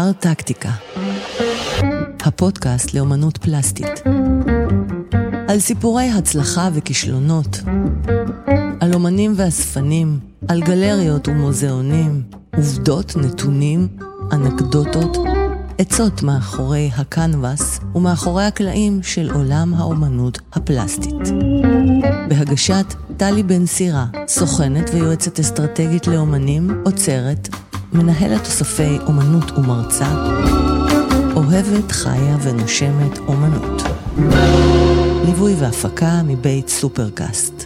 ארט-טקטיקה, הפודקאסט לאמנות פלסטית. על סיפורי הצלחה וכישלונות, על אומנים ואספנים, על גלריות ומוזיאונים, עובדות, נתונים, אנקדוטות, עצות מאחורי הקנבס ומאחורי הקלעים של עולם האומנות הפלסטית. בהגשת טלי בן סירה, סוכנת ויועצת אסטרטגית לאומנים, עוצרת, מנהלת תוספי אומנות ומרצה, אוהבת, חיה ונושמת אומנות. ליווי והפקה מבית סופרקאסט.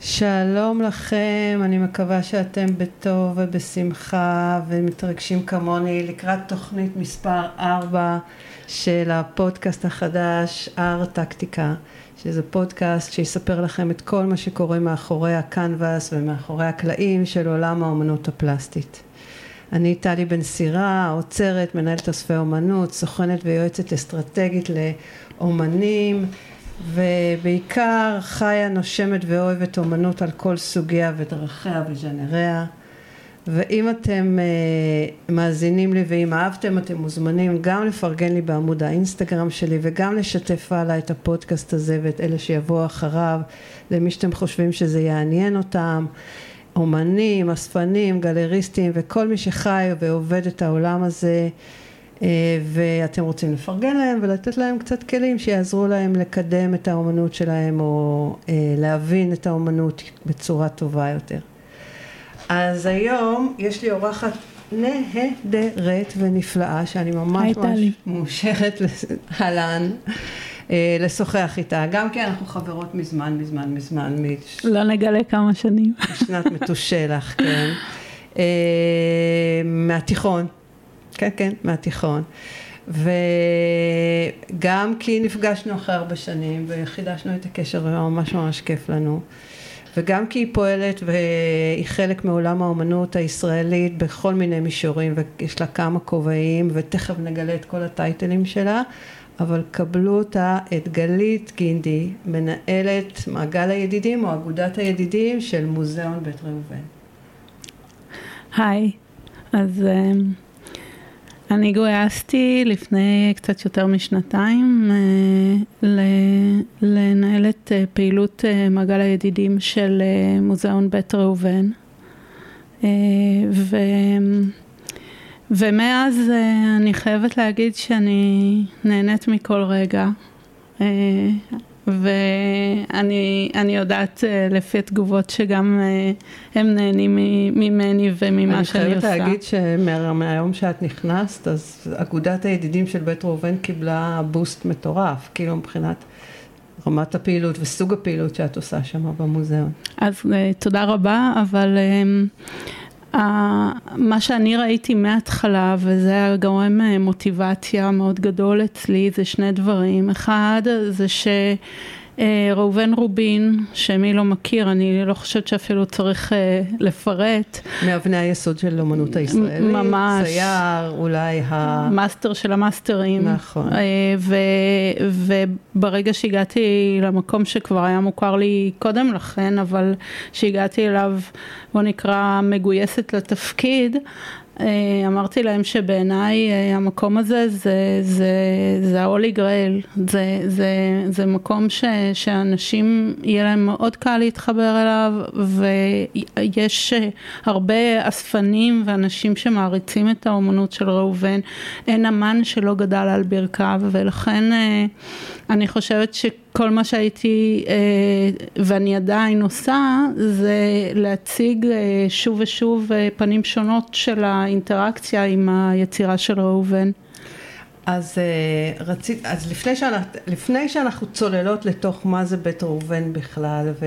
שלום לכם, אני מקווה שאתם בטוב ובשמחה ומתרגשים כמוני לקראת תוכנית מספר 4 של הפודקאסט החדש, ארט-טקטיקה, שזה פודקאסט שיספר לכם את כל מה שקורה מאחורי הקנבס ומאחורי הקלעים של עולם האומנות הפלסטית. אני טלי בן סירה, עוצרת, מנהלת אספי אומנות, סוכנת ויועצת אסטרטגית לאומנים ובעיקר חיה, נושמת ואוהבת אומנות על כל סוגיה ודרכיה וז'אנריה ואם אתם uh, מאזינים לי ואם אהבתם אתם מוזמנים גם לפרגן לי בעמוד האינסטגרם שלי וגם לשתף הלאה את הפודקאסט הזה ואת אלה שיבואו אחריו למי שאתם חושבים שזה יעניין אותם אומנים, אספנים, גלריסטים וכל מי שחי ועובד את העולם הזה אה, ואתם רוצים לפרגן להם ולתת להם קצת כלים שיעזרו להם לקדם את האומנות שלהם או אה, להבין את האומנות בצורה טובה יותר. אז היום יש לי אורחת נהדרת ונפלאה שאני ממש ממש מאושרת, אהלן, אה, לשוחח איתה, גם כי אנחנו חברות מזמן מזמן מזמן. לא נגלה כמה שנים. משנת מתושלח, כן. מהתיכון, כן, כן, מהתיכון. וגם כי נפגשנו אחרי ארבע שנים וחידשנו את הקשר וממש ממש כיף לנו. וגם כי היא פועלת והיא חלק מעולם האומנות הישראלית בכל מיני מישורים ויש לה כמה כובעים ותכף נגלה את כל הטייטלים שלה אבל קבלו אותה את גלית גינדי מנהלת מעגל הידידים או אגודת הידידים של מוזיאון בית ראובן. היי, אז אני גויסתי לפני קצת יותר משנתיים אה, לנהל את אה, פעילות אה, מעגל הידידים של מוזיאון בית ראובן. ו... ומאז אני חייבת להגיד שאני נהנית מכל רגע. ואני יודעת אה, לפי התגובות שגם אה, הם נהנים ממני וממה שאני עושה. אני חייבת להגיד שמהיום שאת נכנסת, אז אגודת הידידים של בית ראובן קיבלה בוסט מטורף, כאילו מבחינת... רמת הפעילות וסוג הפעילות שאת עושה שם במוזיאון. אז אה, תודה רבה, אבל מה שאני ראיתי מההתחלה, וזה היה גורם מוטיבציה מאוד גדול אצלי, זה שני דברים. אחד, זה ש... אה, ראובן רובין, שמי לא מכיר, אני לא חושבת שאפילו צריך אה, לפרט. מאבני היסוד של אומנות הישראלית. ממש. צייר, אולי ה... מאסטר של המאסטרים. נכון. ו, וברגע שהגעתי למקום שכבר היה מוכר לי קודם לכן, אבל שהגעתי אליו, בוא נקרא, מגויסת לתפקיד, אמרתי להם שבעיניי אה, המקום הזה זה, זה, זה ה-Holy Grail, זה, זה, זה מקום ש, שאנשים יהיה להם מאוד קל להתחבר אליו ויש אה, הרבה אספנים ואנשים שמעריצים את האומנות של ראובן, אין אמן שלא גדל על ברכיו ולכן אני חושבת שכל מה שהייתי אה, ואני עדיין עושה זה להציג אה, שוב ושוב אה, פנים שונות של האינטראקציה עם היצירה של ראובן. אז רצית, אז לפני שאנחנו, לפני שאנחנו צוללות לתוך מה זה בית ראובן בכלל ו...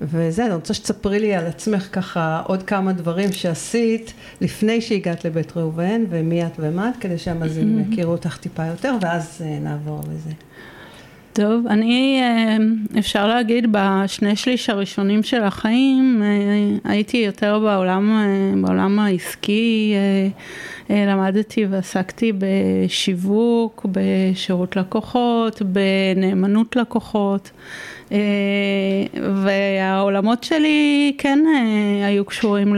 וזה, אני רוצה שתספרי לי על עצמך ככה עוד כמה דברים שעשית לפני שהגעת לבית ראובן ומי את ומה את, כדי שהמאזינים יכירו אותך טיפה יותר ואז נעבור לזה. טוב, אני, אה, אפשר להגיד, בשני שליש הראשונים של החיים אה, הייתי יותר בעולם, אה, בעולם העסקי, למדתי ועסקתי בשיווק, בשירות לקוחות, בנאמנות לקוחות. והעולמות שלי כן היו קשורים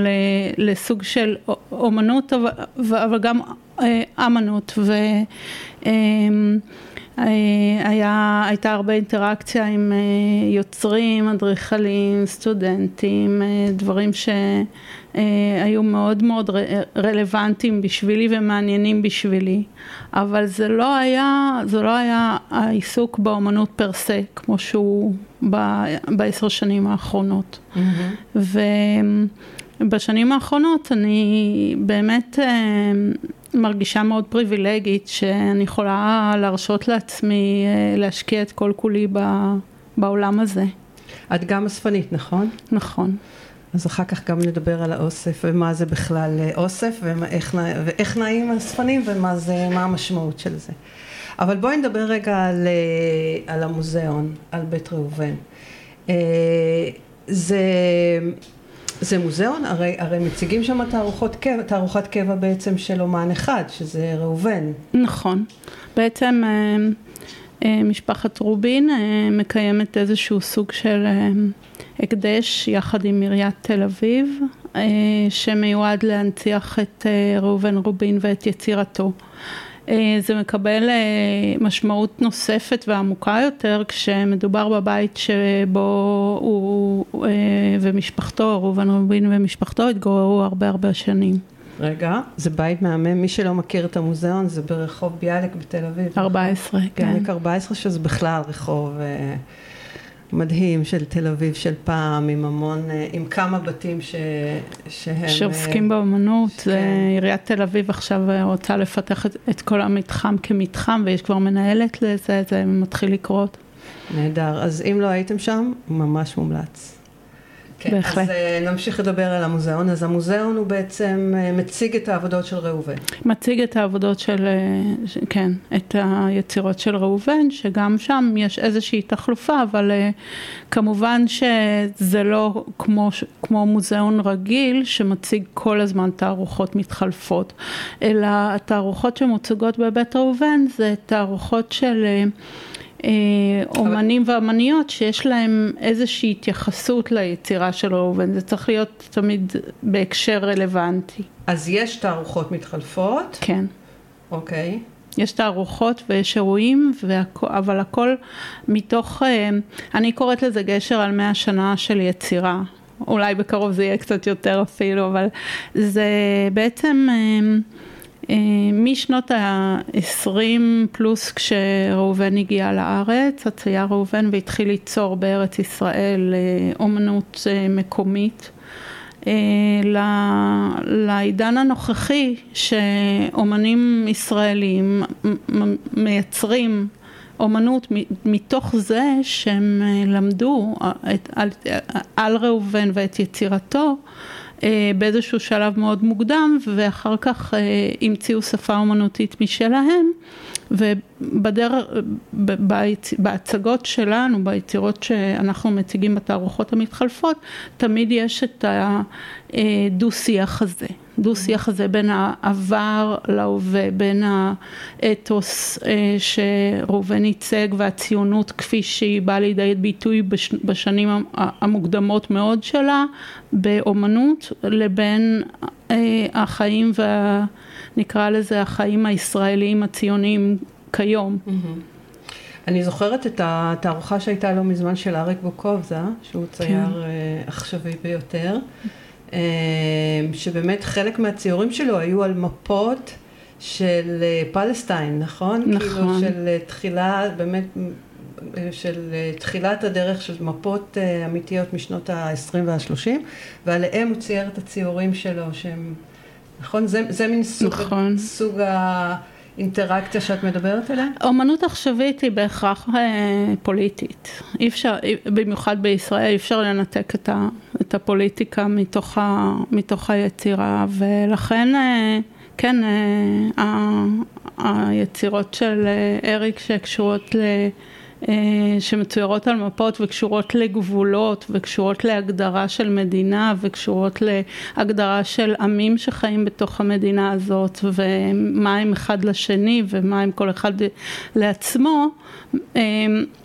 לסוג של אומנות אבל גם אמנות אה, היה, הייתה הרבה אינטראקציה עם אה, יוצרים, אדריכלים, סטודנטים, אה, דברים שהיו מאוד מאוד רלוונטיים בשבילי ומעניינים בשבילי, אבל זה לא היה, זה לא היה העיסוק באומנות פר סה, כמו שהוא בעשר שנים האחרונות. Mm-hmm. ובשנים האחרונות אני באמת מרגישה מאוד פריבילגית שאני יכולה להרשות לעצמי אה, להשקיע את כל כולי בעולם הזה. את גם אספנית, נכון? נכון. אז אחר כך גם נדבר על האוסף ומה זה בכלל אה, אוסף ואיך, ואיך נעים אספנים ומה זה, מה המשמעות של זה. אבל בואי נדבר רגע על, אה, על המוזיאון, על בית ראובן. זה זה מוזיאון, הרי, הרי מציגים שם תערוכות קבע, תערוכת קבע בעצם של אומן אחד, שזה ראובן. נכון. בעצם אה, אה, משפחת רובין אה, מקיימת איזשהו סוג של הקדש יחד עם עיריית תל אביב, שמיועד להנציח את ראובן רובין ואת יצירתו. אה, זה מקבל אה, משמעות נוספת ועמוקה יותר כשמדובר בבית שבו הוא אה, ומשפחתו, ראובן רובין ומשפחתו התגוררו הרבה הרבה שנים. רגע, זה בית מהמם, מי שלא מכיר את המוזיאון זה ברחוב ביאליק בתל אביב. 14, נכון? כן. ביאליק 14 שזה בכלל רחוב... מדהים של תל אביב של פעם, עם המון, אה, עם כמה בתים ש, שהם... שעוסקים אה, באמנות. כן. עיריית תל אביב עכשיו אה, רוצה לפתח את, את כל המתחם כמתחם, ויש כבר מנהלת לזה, זה מתחיל לקרות. נהדר. אז אם לא הייתם שם, ממש מומלץ. כן, בהחלט. אז uh, נמשיך לדבר על המוזיאון. אז המוזיאון הוא בעצם uh, מציג את העבודות של ראובן. מציג את העבודות של, uh, כן, את היצירות של ראובן, שגם שם יש איזושהי תחלופה, אבל כמובן שזה לא כמו, כמו מוזיאון רגיל, שמציג כל הזמן תערוכות מתחלפות, אלא התערוכות שמוצגות בבית ראובן זה תערוכות של... אה, אומנים ואמניות שיש להם איזושהי התייחסות ליצירה של ראובן, זה צריך להיות תמיד בהקשר רלוונטי. אז יש תערוכות מתחלפות? כן. אוקיי. יש תערוכות ויש אירועים, אבל הכל מתוך, אה, אני קוראת לזה גשר על מאה שנה של יצירה. אולי בקרוב זה יהיה קצת יותר אפילו, אבל זה בעצם... אה, משנות ה-20 פלוס כשראובן הגיע לארץ, הצייר ראובן והתחיל ליצור בארץ ישראל אה, אומנות אה, מקומית. לעידן הנוכחי שאומנים ישראלים מייצרים אומנות מתוך זה שהם למדו על ראובן ואת יצירתו באיזשהו שלב מאוד מוקדם ואחר כך אה, המציאו שפה אומנותית משלהם ובדרך, בהצגות שלנו, ביצירות שאנחנו מציגים בתערוכות המתחלפות, תמיד יש את הדו-שיח הזה. דו-שיח הזה בין העבר להווה, בין האתוס אה, שראובן ייצג והציונות כפי שהיא באה לידי ביטוי בשנים המוקדמות מאוד שלה באומנות, לבין אה, החיים וה... נקרא לזה החיים הישראליים הציוניים כיום. אני זוכרת את התערוכה שהייתה לא מזמן של אריק בוקובזה, שהוא צייר כן. אה, עכשווי ביותר. אה, שבאמת חלק מהציורים שלו היו על מפות של אה, פלסטיין, נכון? נכון. כאילו של אה, תחילה, באמת, של תחילת הדרך של מפות אמיתיות משנות ה-20 וה-30, ועליהם הוא צייר את הציורים שלו שהם, נכון? זה, זה מין סוג, נכון. סוג ה... אינטראקציה שאת מדברת עליה? אומנות עכשווית היא בהכרח אה, פוליטית. אי אפשר, במיוחד בישראל, אי אפשר לנתק את, ה, את הפוליטיקה מתוך, ה, מתוך היצירה, ולכן, אה, כן, אה, ה, היצירות של אה, אריק שקשורות שמצוירות על מפות וקשורות לגבולות וקשורות להגדרה של מדינה וקשורות להגדרה של עמים שחיים בתוך המדינה הזאת ומה הם אחד לשני ומה הם כל אחד לעצמו,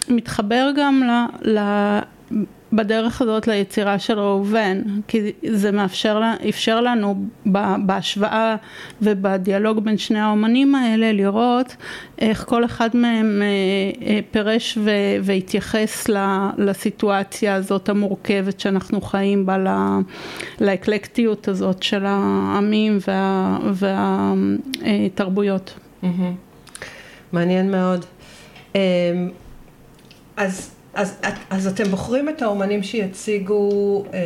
מתחבר גם ל... בדרך הזאת ליצירה של ראובן, כי זה מאפשר, אפשר לנו בהשוואה ובדיאלוג בין שני האומנים האלה לראות איך כל אחד מהם אה, אה, פירש והתייחס לסיטואציה הזאת המורכבת שאנחנו חיים בה, לאקלקטיות הזאת של העמים והתרבויות. וה, וה, מעניין מאוד. אמ, אז אז, אז אתם בוחרים את האומנים שיציגו אה,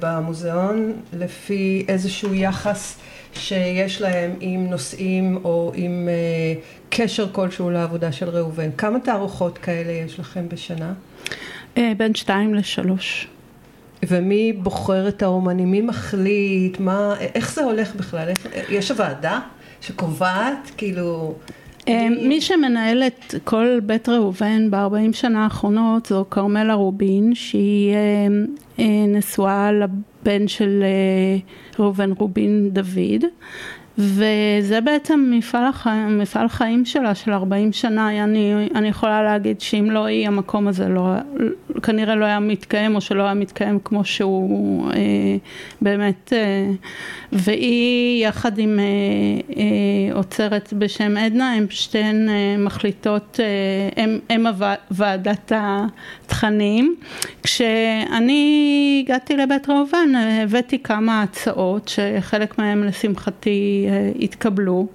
במוזיאון לפי איזשהו יחס שיש להם עם נושאים או עם אה, קשר כלשהו לעבודה של ראובן. כמה תערוכות כאלה יש לכם בשנה? אה, בין שתיים לשלוש. ומי בוחר את האומנים? מי מחליט? מה, איך זה הולך בכלל? איך, יש ועדה שקובעת? כאילו... אה, מי שמנהל את כל בית ראובן בארבעים שנה האחרונות זו כרמלה רובין שהיא אה, אה, נשואה לבן של ראובן רובין דוד וזה בעצם מפעל החיים, מפעל חיים שלה של 40 שנה, אני, אני יכולה להגיד שאם לא היא המקום הזה לא, כנראה לא היה מתקיים או שלא היה מתקיים כמו שהוא אה, באמת, אה, והיא יחד עם אה, אה, אוצרת בשם עדנה, הן שתיהן אה, מחליטות, אה, הם ועדת התכנים, כשאני הגעתי לבית ראובן הבאתי כמה הצעות שחלק מהן לשמחתי התקבלו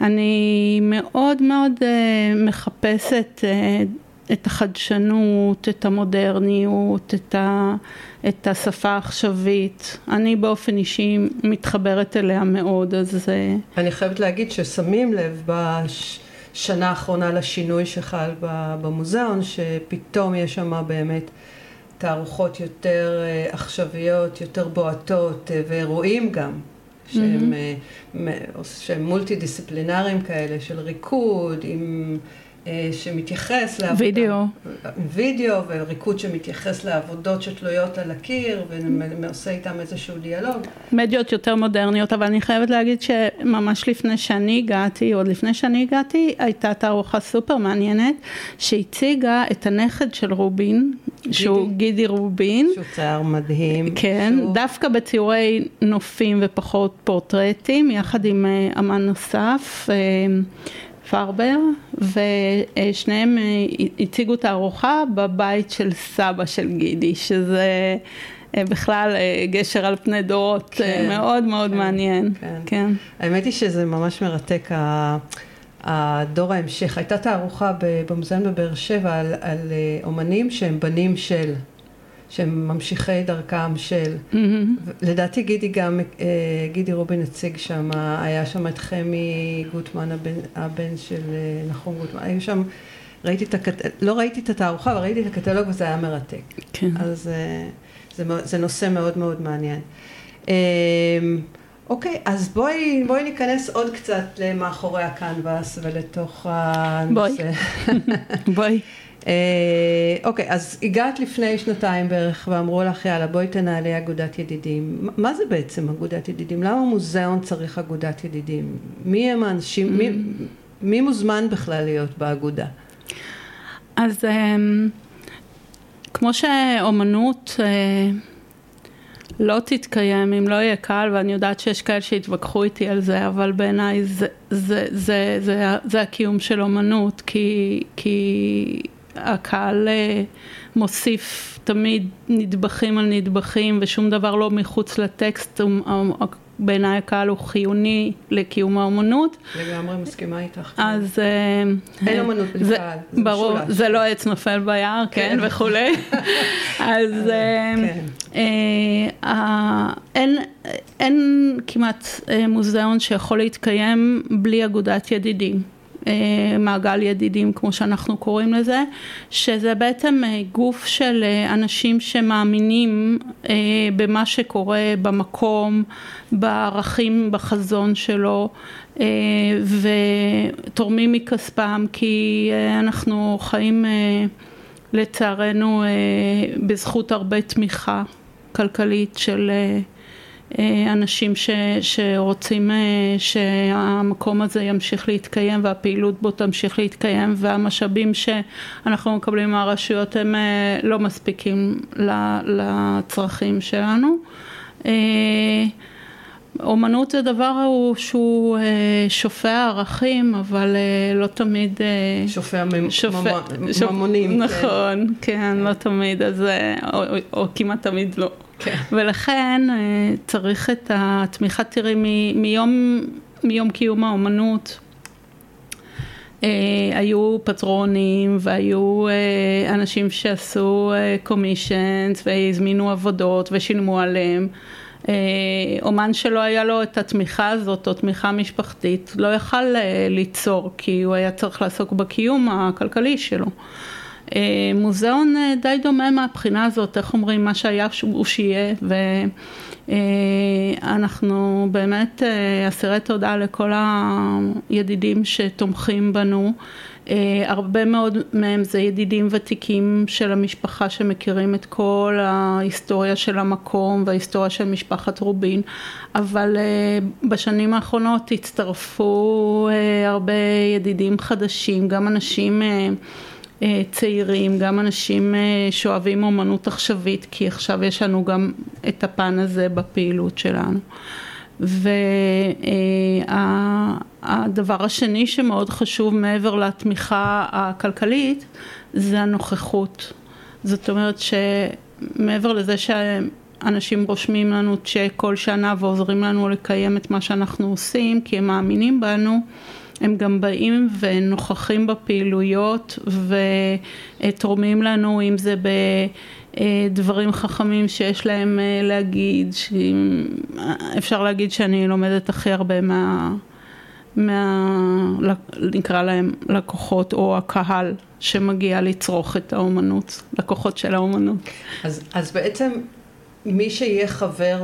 ואני מאוד מאוד מחפשת את החדשנות, את המודרניות, את, ה, את השפה העכשווית. אני באופן אישי מתחברת אליה מאוד, אז... אני חייבת להגיד ששמים לב בשנה האחרונה לשינוי שחל במוזיאון, שפתאום יש שם באמת תערוכות יותר אה, עכשוויות, יותר בועטות, אה, ואירועים גם. שהם, mm-hmm. שהם מולטי דיסציפלינריים כאלה, של ריקוד, עם אה, שמתייחס לעבודה. וידאו. וידאו וריקוד שמתייחס לעבודות שתלויות על הקיר ועושה איתם איזשהו דיאלוג. מדיות יותר מודרניות, אבל אני חייבת להגיד שממש לפני שאני הגעתי, עוד לפני שאני הגעתי, הייתה תערוכה סופר מעניינת שהציגה את הנכד של רובין, גידי. שהוא גידי רובין. שהוא צייר מדהים. כן, שהוא... דווקא בציורי נופים ופחות פורטרטים, יחד עם אה, אמן נוסף. פרבר, ושניהם אה, הציגו את הארוחה בבית של סבא של גידי, שזה אה, בכלל אה, גשר על פני דורות כן, מאוד מאוד כן, מעניין. כן. כן. האמת היא שזה ממש מרתק. הדור ההמשך, הייתה תערוכה במוזיאון בבאר שבע על, על אומנים שהם בנים של שהם ממשיכי דרכם של, mm-hmm. לדעתי גידי גם, אה, גידי רובין הציג שם, היה שם את חמי גוטמן, הבן, הבן של אה, נחום גוטמן, היו שם, ראיתי את הקט... לא ראיתי את התערוכה, אבל ראיתי את הקטלוג וזה היה מרתק. כן. אז אה, זה, זה נושא מאוד מאוד מעניין. אוקיי, אז בואי, בואי ניכנס עוד קצת למאחורי הקנבס ולתוך הנושא. בואי. בואי. אה, אוקיי, אז הגעת לפני שנתיים בערך ואמרו לך יאללה בואי תנהלי אגודת ידידים. מה זה בעצם אגודת ידידים? למה מוזיאון צריך אגודת ידידים? מי הם האנשים, מי, מי מוזמן בכלל להיות באגודה? אז אמ, כמו שאומנות אה, לא תתקיים אם לא יהיה קל, ואני יודעת שיש כאלה שיתווכחו איתי על זה, אבל בעיניי זה, זה, זה, זה, זה, זה הקיום של אומנות, כי, כי הקהל אה, מוסיף תמיד נדבכים על נדבכים ושום דבר לא מחוץ לטקסט, בעיניי הקהל הוא חיוני לקיום האומנות. לגמרי מסכימה איתך. אז... אה, אין אומנות בלי קהל, זה ברור, זה לא עץ נופל ביער, כן, כן וכולי. אז אה, כן. אין כמעט מוזיאון שיכול להתקיים בלי אגודת ידידים. מעגל ידידים כמו שאנחנו קוראים לזה, שזה בעצם גוף של אנשים שמאמינים במה שקורה במקום, בערכים, בחזון שלו ותורמים מכספם כי אנחנו חיים לצערנו בזכות הרבה תמיכה כלכלית של אה, אנשים ש, שרוצים אה, שהמקום הזה ימשיך להתקיים והפעילות בו תמשיך להתקיים והמשאבים שאנחנו מקבלים מהרשויות הם אה, לא מספיקים לצרכים שלנו. אומנות זה דבר שהוא שופע ערכים, אבל לא תמיד... שופע, שופע ממונים. כן. נכון, כן, כן, לא תמיד, אז, או, או, או כמעט תמיד לא. כן. ולכן אה, צריך את התמיכה, תראי, מיום, מיום קיום האומנות. Uh, היו פטרונים והיו uh, אנשים שעשו קומישנס uh, והזמינו עבודות ושילמו עליהם. Uh, אומן שלא היה לו את התמיכה הזאת או תמיכה משפחתית לא יכל uh, ליצור כי הוא היה צריך לעסוק בקיום הכלכלי שלו. אה, מוזיאון אה, די דומה מהבחינה הזאת, איך אומרים, מה שהיה הוא שיהיה, ואנחנו באמת אה, אסירי תודה לכל הידידים שתומכים בנו. הרבה מאוד מהם זה ידידים ותיקים של המשפחה שמכירים את כל ההיסטוריה של המקום וההיסטוריה של משפחת רובין, אבל בשנים האחרונות הצטרפו הרבה ידידים חדשים, גם אנשים אה, צעירים, גם אנשים אה, שאוהבים אומנות עכשווית, כי עכשיו יש לנו גם את הפן הזה בפעילות שלנו. והדבר אה, השני שמאוד חשוב מעבר לתמיכה הכלכלית זה הנוכחות. זאת אומרת שמעבר לזה שאנשים רושמים לנו צ'ק כל שנה ועוזרים לנו לקיים את מה שאנחנו עושים כי הם מאמינים בנו, הם גם באים ונוכחים בפעילויות ותורמים לנו אם זה בדברים חכמים שיש להם אה, להגיד, אפשר להגיד שאני לומדת הכי הרבה מה... מה... נקרא להם לקוחות או הקהל שמגיע לצרוך את האומנות, לקוחות של האומנות. אז, אז בעצם מי שיהיה חבר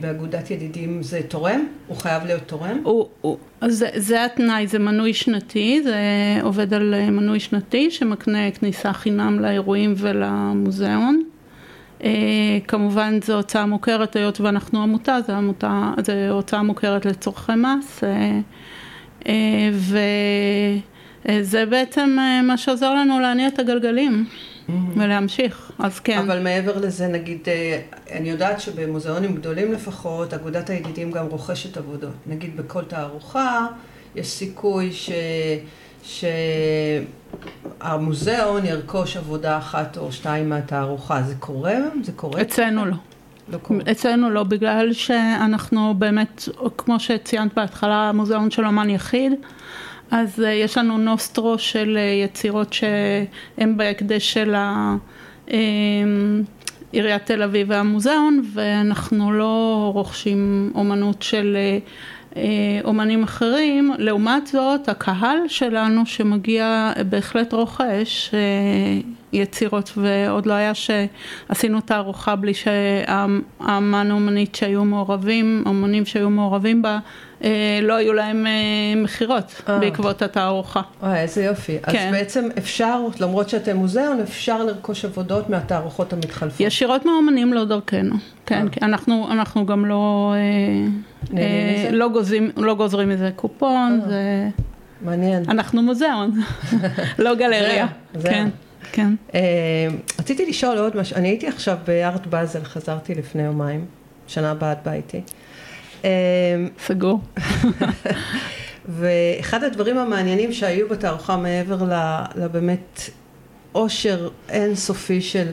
באגודת ידידים זה תורם? הוא חייב להיות תורם? הוא, הוא, זה, זה התנאי, זה מנוי שנתי, זה עובד על אה, מנוי שנתי שמקנה כניסה חינם לאירועים ולמוזיאון. Uh, כמובן זו הוצאה מוכרת, היות ואנחנו עמותה, זו עמותה, זו הוצאה מוכרת לצורכי מס, uh, uh, וזה בעצם uh, מה שעוזר לנו להניע את הגלגלים. Mm-hmm. ולהמשיך, אז כן. אבל מעבר לזה, נגיד, אה, אני יודעת שבמוזיאונים גדולים לפחות, אגודת הידידים גם רוכשת עבודות. נגיד בכל תערוכה, יש סיכוי ש... שהמוזיאון ירכוש עבודה אחת או שתיים מהתערוכה. זה קורה? זה קורה? אצלנו לא. לא קורה. אצלנו לא, בגלל שאנחנו באמת, כמו שציינת בהתחלה, המוזיאון של אמן יחיד. אז uh, יש לנו נוסטרו של uh, יצירות שהן בהקדש של ה... uh, עיריית תל אביב והמוזיאון ואנחנו לא רוכשים אומנות של uh, אומנים אחרים, לעומת זאת הקהל שלנו שמגיע בהחלט רוכש יצירות ועוד לא היה שעשינו תערוכה בלי שהאמן אומנית שהיו מעורבים, אומנים שהיו מעורבים בה אה, לא היו להם אה, מכירות אה. בעקבות התערוכה. וואי, איזה יופי. כן. אז בעצם אפשר, למרות שאתם מוזיאון, אפשר לרכוש עבודות מהתערוכות המתחלפות. ישירות מהאומנים לא דרכנו. כן, כי אנחנו, אנחנו גם לא, לא, גוזים, לא גוזרים מזה קופון. זה... מעניין. אנחנו מוזיאון, לא גלריה. זהו, כן. כן. רציתי לשאול עוד משהו, אני הייתי עכשיו בארט באזל, חזרתי לפני יומיים, שנה הבאה את באה איתי. אמ, סגור. ואחד הדברים המעניינים שהיו בתערוכה מעבר לבאמת עושר אינסופי של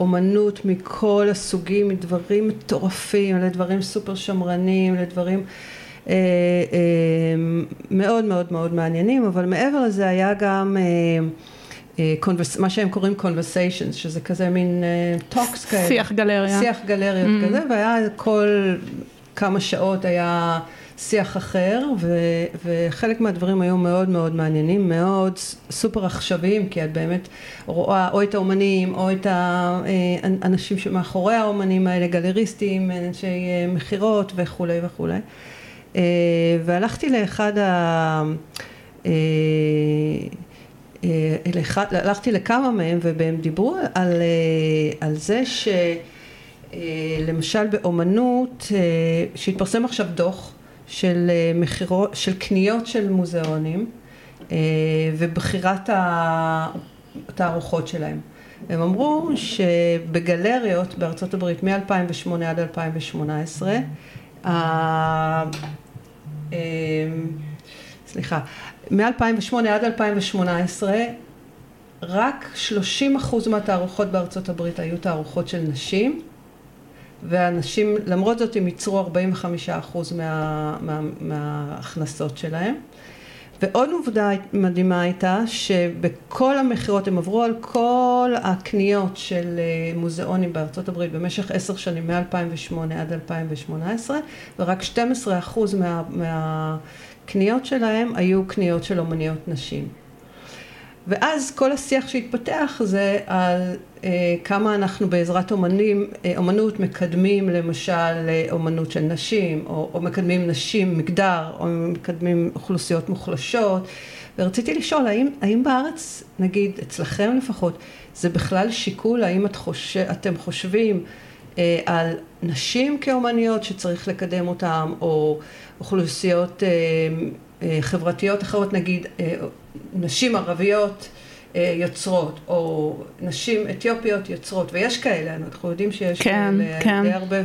אומנות מכל הסוגים, מדברים מטורפים לדברים סופר שמרנים, לדברים אה, אה, מאוד מאוד מאוד מעניינים, אבל מעבר לזה היה גם אה, מה שהם קוראים conversations, שזה כזה מין talks כאלה. שיח גלריה. שיח גלריות mm. כזה, והיה כל כמה שעות היה שיח אחר, ו, וחלק מהדברים היו מאוד מאוד מעניינים, מאוד סופר עכשוויים, כי את באמת רואה או את האומנים, או את האנשים שמאחורי האומנים האלה, גלריסטים, אנשי מכירות וכולי וכולי. והלכתי לאחד ה... הלכתי לכמה מהם והם דיברו על, על זה שלמשל באומנות, שהתפרסם עכשיו דוח של מחירות, של קניות של מוזיאונים ובחירת התערוכות שלהם. הם אמרו שבגלריות בארצות הברית מ-2008 עד 2018, סליחה, מ-2008 עד 2018 רק 30 אחוז מהתערוכות בארצות הברית היו תערוכות של נשים והנשים למרות זאת הם ייצרו 45 אחוז מה, מה, מההכנסות שלהם ועוד עובדה מדהימה הייתה שבכל המכירות הם עברו על כל הקניות של מוזיאונים בארצות הברית במשך עשר שנים מ-2008 עד 2018 ורק 12 אחוז מה, מה הקניות שלהם היו קניות של אומניות נשים. ואז כל השיח שהתפתח זה על אה, כמה אנחנו בעזרת אומנים, אה, אומנות מקדמים למשל אה, אומנות של נשים, או, או מקדמים נשים, מגדר, או מקדמים אוכלוסיות מוחלשות. ורציתי לשאול, האם, האם בארץ, נגיד אצלכם לפחות, זה בכלל שיקול, האם את חושב, אתם חושבים אה, על נשים כאומניות שצריך לקדם אותן, או אוכלוסיות אה, חברתיות אחרות, נגיד נשים ערביות יוצרות, או נשים אתיופיות יוצרות, ויש כאלה, אנחנו יודעים שיש כן, כאלה כן. די הרבה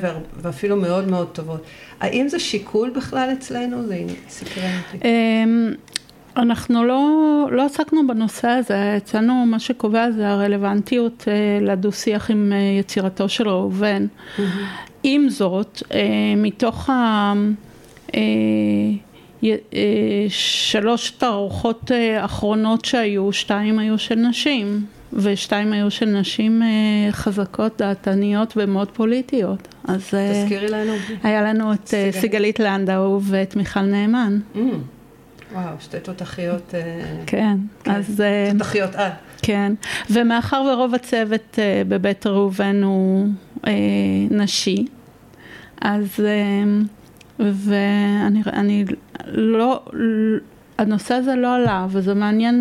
ואפילו מאוד מאוד טובות. האם זה שיקול בכלל אצלנו? זה סקרן אותי. אמ, אנחנו לא, לא עסקנו בנושא הזה, אצלנו מה שקובע זה הרלוונטיות לדו-שיח עם יצירתו של ראובן. עם זאת, מתוך ה... שלוש תערוכות אחרונות שהיו, שתיים היו של נשים, ושתיים היו של נשים חזקות, דעתניות ומאוד פוליטיות. אז תזכירי לנו. היה לנו את סיגלית לנדאו ואת מיכל נאמן. Mm. וואו, שתי תותחיות. כן, כן. אז... תותחיות על. כן, ומאחר ורוב הצוות בבית ראובן הוא נשי, אז... ואני אני לא, הנושא הזה לא עלה, וזה מעניין,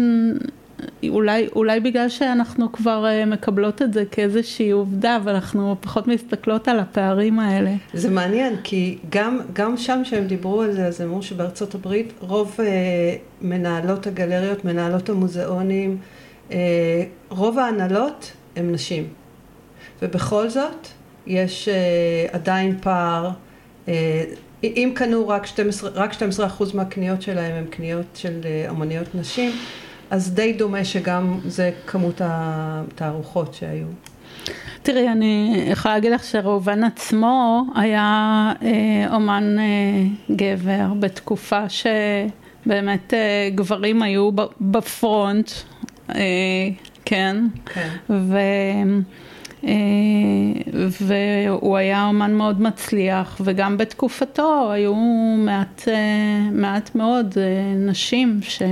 אולי, אולי בגלל שאנחנו כבר מקבלות את זה כאיזושהי עובדה, ואנחנו פחות מסתכלות על הפערים האלה. זה מעניין, כי גם, גם שם שהם דיברו על זה, אז אמרו שבארצות הברית רוב אה, מנהלות הגלריות, מנהלות המוזיאונים, אה, רוב ההנהלות הם נשים. ובכל זאת, יש אה, עדיין פער. אה, אם קנו רק 12, רק 12 אחוז מהקניות שלהם הם קניות של אמניות נשים, אז די דומה שגם זה כמות התערוכות שהיו. תראי, אני יכולה להגיד לך שראובן עצמו היה אה, אומן אה, גבר בתקופה שבאמת אה, גברים היו בפרונט, אה, כן, כן. ו... והוא היה אומן מאוד מצליח, וגם בתקופתו היו מעט, מעט מאוד נשים ש,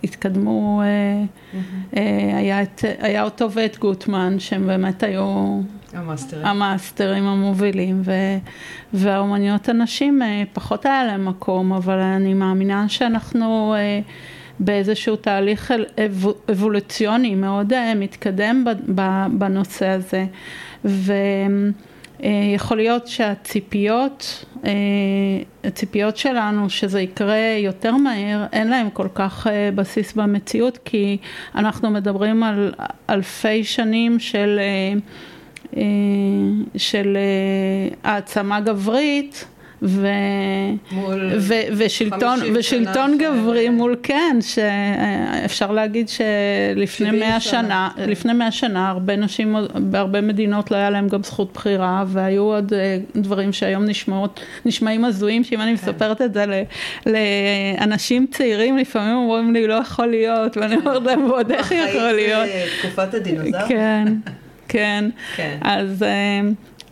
שהתקדמו, mm-hmm. היה, את, היה אותו ואת גוטמן, שהם באמת היו המאסטרים, המאסטרים המובילים, ו, והאומניות הנשים פחות היה להם מקום, אבל אני מאמינה שאנחנו באיזשהו תהליך אבולוציוני מאוד מתקדם בנושא הזה. ויכול להיות שהציפיות, הציפיות שלנו שזה יקרה יותר מהר, אין להם כל כך בסיס במציאות כי אנחנו מדברים על אלפי שנים של, של העצמה גברית ו... מול ו... ושלטון, ושלטון גברי ש... מול כן, שאפשר להגיד שלפני מאה שנה, כן. לפני מאה שנה הרבה נשים, בהרבה מדינות לא היה להם גם זכות בחירה והיו עוד אה, דברים שהיום נשמעות, נשמעים הזויים שאם אני כן. מספרת את זה ל... לאנשים צעירים לפעמים אומרים לי לא יכול להיות ואני אומרת להם ועוד איך יכול להיות. תקופת הדינוזאר. כן, כן, כן. אז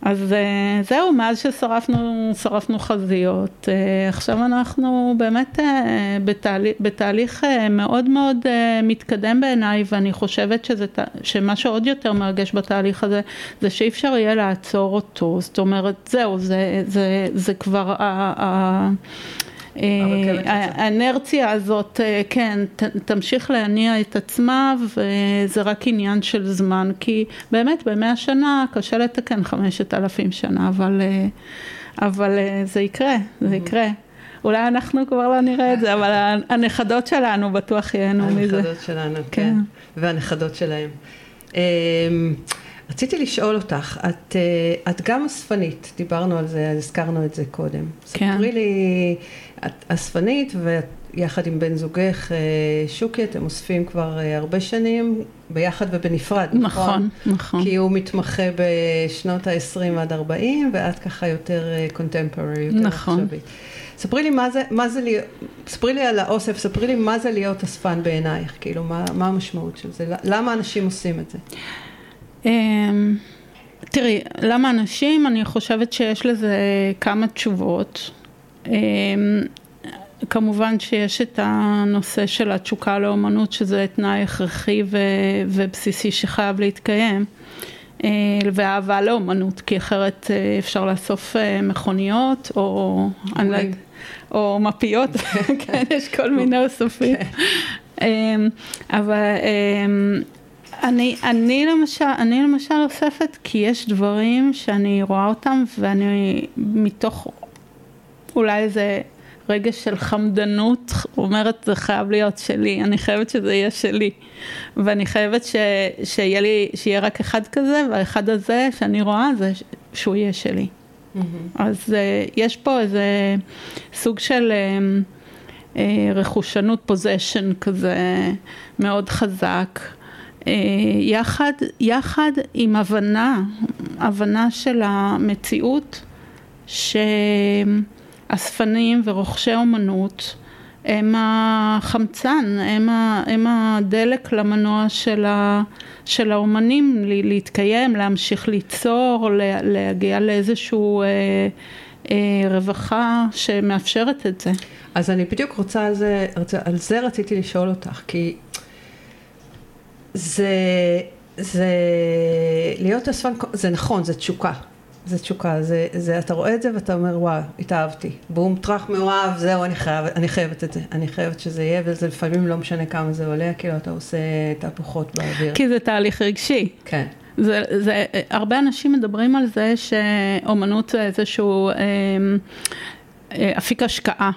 אז אה, זהו, מאז ששרפנו שרפנו חזיות, אה, עכשיו אנחנו באמת אה, בתהליך, בתהליך מאוד מאוד מתקדם בעיניי, ואני חושבת שזה, שמה שעוד יותר מרגש בתהליך הזה, זה שאי אפשר יהיה לעצור אותו, זאת אומרת, זהו, זה, זה, זה כבר. האנרציה הזאת, אה, כן, תמשיך להניע את עצמה וזה רק עניין של זמן, כי באמת במאה שנה קשה לתקן חמשת אלפים שנה, אבל, אה, אבל אה, זה יקרה, זה יקרה. אולי אנחנו כבר לא נראה את זה, אבל הנכדות שלנו בטוח ייהנו מזה. הנכדות שלנו, כן. כן. והנכדות שלהם. אמ, רציתי לשאול אותך, את, את גם אספנית, דיברנו על זה, הזכרנו את זה קודם. כן. ספרי לי את אספנית ויחד עם בן זוגך אה, שוקי, אתם אוספים כבר אה, הרבה שנים ביחד ובנפרד, נכון? נכון, נכון. כי הוא מתמחה בשנות ה-20 עד 40 ואת ככה יותר קונטמפורי, אה, יותר נכון. עכשווית. ספרי לי מה זה, מה זה להיות, ספרי לי על האוסף, ספרי לי מה זה להיות אספן בעינייך, כאילו מה, מה המשמעות של זה, למה אנשים עושים את זה? אמ, תראי, למה אנשים? אני חושבת שיש לזה כמה תשובות. אמ, כמובן שיש את הנושא של התשוקה לאומנות שזה תנאי הכרחי ו- ובסיסי שחייב להתקיים אה, ואהבה לאומנות כי אחרת אה, אפשר לאסוף אה, מכוניות או, או מפיות, כן, יש כל מיני אוספים. כן. אמ, אבל אמ, אני, אני, למשל, אני למשל אוספת כי יש דברים שאני רואה אותם ואני מתוך אולי איזה רגע של חמדנות, אומרת זה חייב להיות שלי, אני חייבת שזה יהיה שלי. ואני חייבת ש, שיהיה לי, שיהיה רק אחד כזה, והאחד הזה שאני רואה זה שהוא יהיה שלי. Mm-hmm. אז uh, יש פה איזה סוג של uh, uh, רכושנות פוזיישן כזה מאוד חזק. יחד, יחד עם הבנה, הבנה של המציאות, ש... אספנים ורוכשי אומנות הם החמצן, הם, ה, הם הדלק למנוע של, ה, של האומנים להתקיים, להמשיך ליצור, להגיע לאיזושהי אה, אה, רווחה שמאפשרת את זה. אז אני בדיוק רוצה על זה, על זה רציתי לשאול אותך, כי זה, זה להיות אספן, זה נכון, זה תשוקה. זה תשוקה, זה, זה, אתה רואה את זה ואתה אומר וואו, התאהבתי, בום טראח מאוהב, זהו, אני, חייב, אני חייבת את זה, אני חייבת שזה יהיה, וזה לפעמים לא משנה כמה זה עולה, כאילו אתה עושה תהפוכות באוויר. כי זה תהליך רגשי. כן. זה, זה, הרבה אנשים מדברים על זה שאומנות זה איזשהו אה, אה, אפיק השקעה.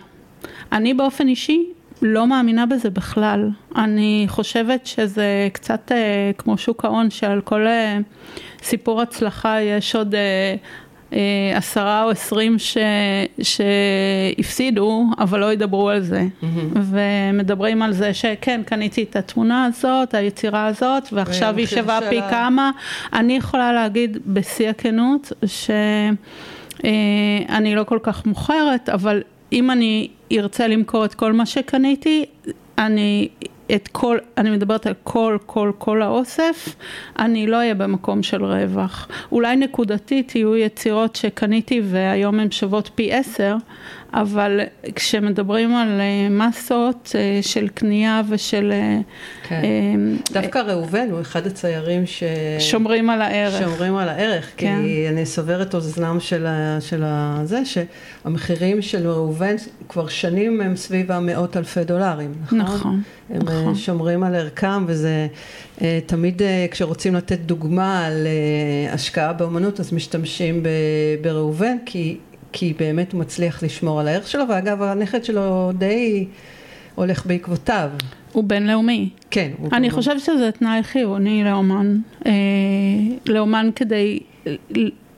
אני באופן אישי לא מאמינה בזה בכלל. אני חושבת שזה קצת אה, כמו שוק ההון, שעל כל אה, סיפור הצלחה יש עוד אה, אה, עשרה או עשרים ש, שהפסידו, אבל לא ידברו על זה. Mm-hmm. ומדברים על זה שכן, קניתי את התמונה הזאת, היצירה הזאת, ועכשיו היא שווה פי כמה. אני יכולה להגיד בשיא הכנות, שאני אה, לא כל כך מוכרת, אבל אם אני ארצה למכור את כל מה שקניתי, אני את כל, אני מדברת על כל, כל, כל האוסף, אני לא אהיה במקום של רווח. אולי נקודתית יהיו יצירות שקניתי והיום הן שוות פי עשר, אבל כשמדברים על אה, מסות אה, של קנייה ושל... אה, כן. דווקא ראובן הוא אחד הציירים ש... שומרים על הערך. שומרים על הערך, כן. כי אני סוברת אוזנם של, ה... של ה... זה, שהמחירים של ראובן כבר שנים הם סביב המאות אלפי דולרים, נכון? נכון. הם נכון. שומרים על ערכם וזה תמיד כשרוצים לתת דוגמה על השקעה באמנות אז משתמשים בראובן כי כי באמת הוא מצליח לשמור על הערך שלו, ואגב הנכד שלו די הולך בעקבותיו. הוא בינלאומי. כן. הוא אני חושבת שזה תנאי חיוני לאומן, אה, לאומן כדי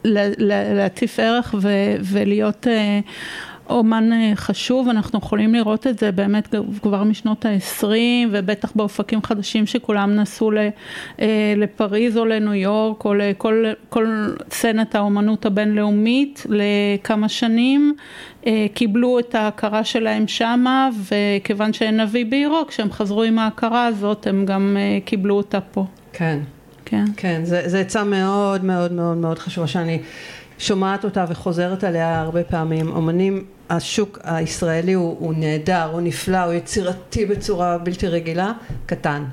להטיף ערך ו, ולהיות אה, אומן אה, חשוב, אנחנו יכולים לראות את זה באמת כבר משנות ה-20 ובטח באופקים חדשים שכולם נסעו אה, לפריז או לניו יורק או לכל כל סצנת האומנות הבינלאומית לכמה שנים, אה, קיבלו את ההכרה שלהם שמה וכיוון שאין נביא בעירו, כשהם חזרו עם ההכרה הזאת הם גם קיבלו אותה פה. כן. כן. כן, זו עצה מאוד מאוד מאוד מאוד חשובה שאני שומעת אותה וחוזרת עליה הרבה פעמים. אומנים, השוק הישראלי הוא, הוא נהדר, הוא נפלא, הוא יצירתי בצורה בלתי רגילה, קטן,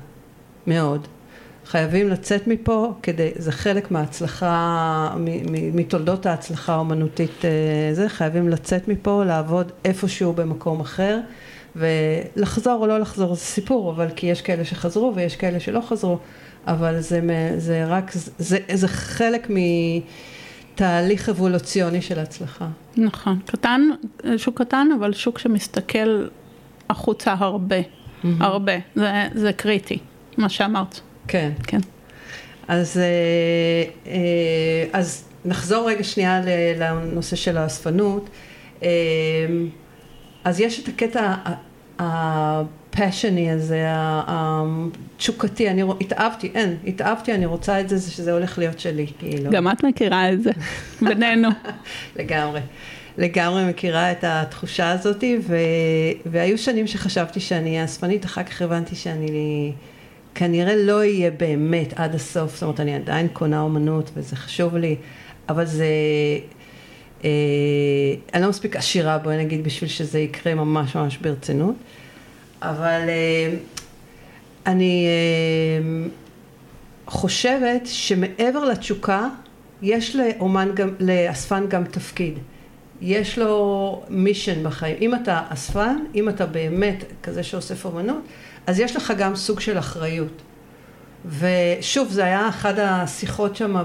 מאוד. חייבים לצאת מפה כדי, זה חלק מההצלחה, מתולדות ההצלחה האומנותית, אה, זה, חייבים לצאת מפה, לעבוד איפשהו במקום אחר, ולחזור או לא לחזור זה סיפור, אבל כי יש כאלה שחזרו ויש כאלה שלא חזרו, אבל זה, זה רק, זה, זה חלק מתהליך אבולוציוני של הצלחה. נכון, קטן, שוק קטן, אבל שוק שמסתכל החוצה הרבה, mm-hmm. הרבה, זה, זה קריטי, מה שאמרת. כן. כן. אז, אה, אה, אז נחזור רגע שנייה לנושא של האספנות. אה, אז יש את הקטע הפאשוני הזה, התשוקתי, אני התאהבתי, אין, התאהבתי, אני רוצה את זה, שזה הולך להיות שלי, כאילו. גם את מכירה את זה, בינינו. לגמרי. לגמרי מכירה את התחושה הזאת, ו... והיו שנים שחשבתי שאני אהיה אספנית, אחר כך הבנתי שאני כנראה לא יהיה באמת עד הסוף, זאת אומרת, אני עדיין קונה אומנות וזה חשוב לי, אבל זה... אה, אני לא מספיק עשירה, בואי נגיד, בשביל שזה יקרה ממש ממש ברצינות, אבל אה, אני אה, חושבת שמעבר לתשוקה, יש לאומן גם, לאספן גם תפקיד. יש לו מישן בחיים. אם אתה אספן, אם אתה באמת כזה שאוסף אומנות, אז יש לך גם סוג של אחריות. ושוב, זה היה אחת השיחות שם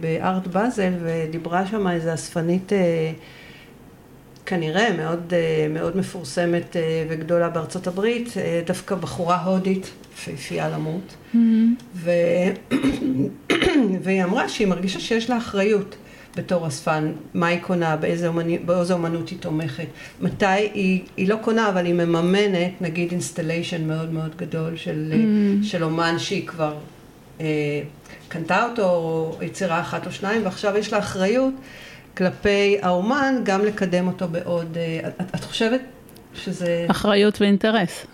בארט באזל, ודיברה שם איזו אספנית אה, כנראה מאוד, אה, מאוד מפורסמת אה, וגדולה בארצות הברית, דווקא בחורה הודית, יפהפייה למות, mm-hmm. ו... והיא אמרה שהיא מרגישה שיש לה אחריות. בתור אספן, מה היא קונה, באיזה, אומני, באיזה אומנות היא תומכת, מתי היא, היא לא קונה אבל היא מממנת נגיד installation מאוד מאוד גדול של, mm. של אומן שהיא כבר אה, קנתה אותו, או יצירה אחת או שניים, ועכשיו יש לה אחריות כלפי האומן גם לקדם אותו בעוד, אה, את, את חושבת שזה... אחריות ואינטרס.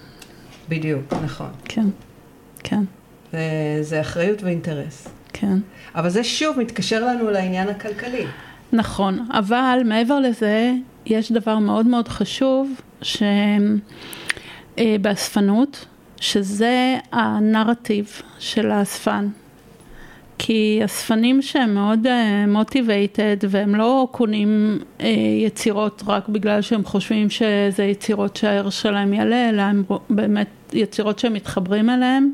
בדיוק, נכון. כן, כן. זה, זה אחריות ואינטרס. כן. אבל זה שוב מתקשר לנו לעניין הכלכלי. נכון, אבל מעבר לזה, יש דבר מאוד מאוד חשוב שבאספנות, אה, שזה הנרטיב של האספן. כי אספנים שהם מאוד מוטיבייטד uh, והם לא קונים uh, יצירות רק בגלל שהם חושבים שזה יצירות שהערך שלהם יעלה, אלא הם באמת יצירות שהם מתחברים אליהם.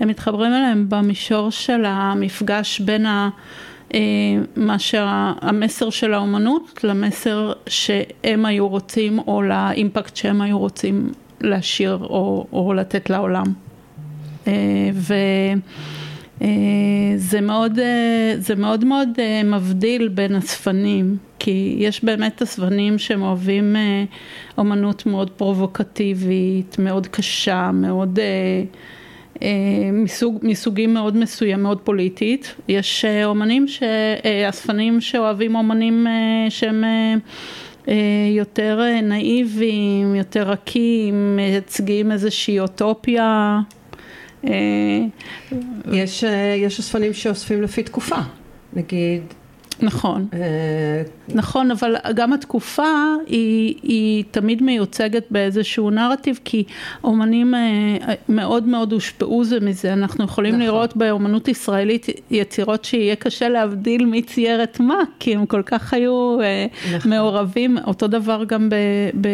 הם מתחברים אליהם במישור של המפגש בין ה... אה, מה שהמסר של האומנות למסר שהם היו רוצים או לאימפקט שהם היו רוצים להשאיר או, או לתת לעולם. אה, אה, מאוד, זה מאוד מאוד מבדיל בין אספנים, כי יש באמת אספנים שהם אוהבים אומנות מאוד פרובוקטיבית, מאוד קשה, מאוד... אה, מסוג, מסוגים מאוד מסוים, מאוד פוליטית. יש אה, אומנים, ש, אה, אספנים שאוהבים אומנים שהם יותר נאיביים, יותר רכים, מייצגים איזושהי אוטופיה. יש, יש אספנים שאוספים לפי תקופה, נגיד נכון, אה, נכון, אבל גם התקופה היא, היא תמיד מיוצגת באיזשהו נרטיב, כי אומנים אה, מאוד מאוד הושפעו זה מזה, אנחנו יכולים נכון. לראות באומנות ישראלית יצירות שיהיה קשה להבדיל מי צייר את מה, כי הם כל כך היו אה, נכון. מעורבים, אותו דבר גם ב, ב,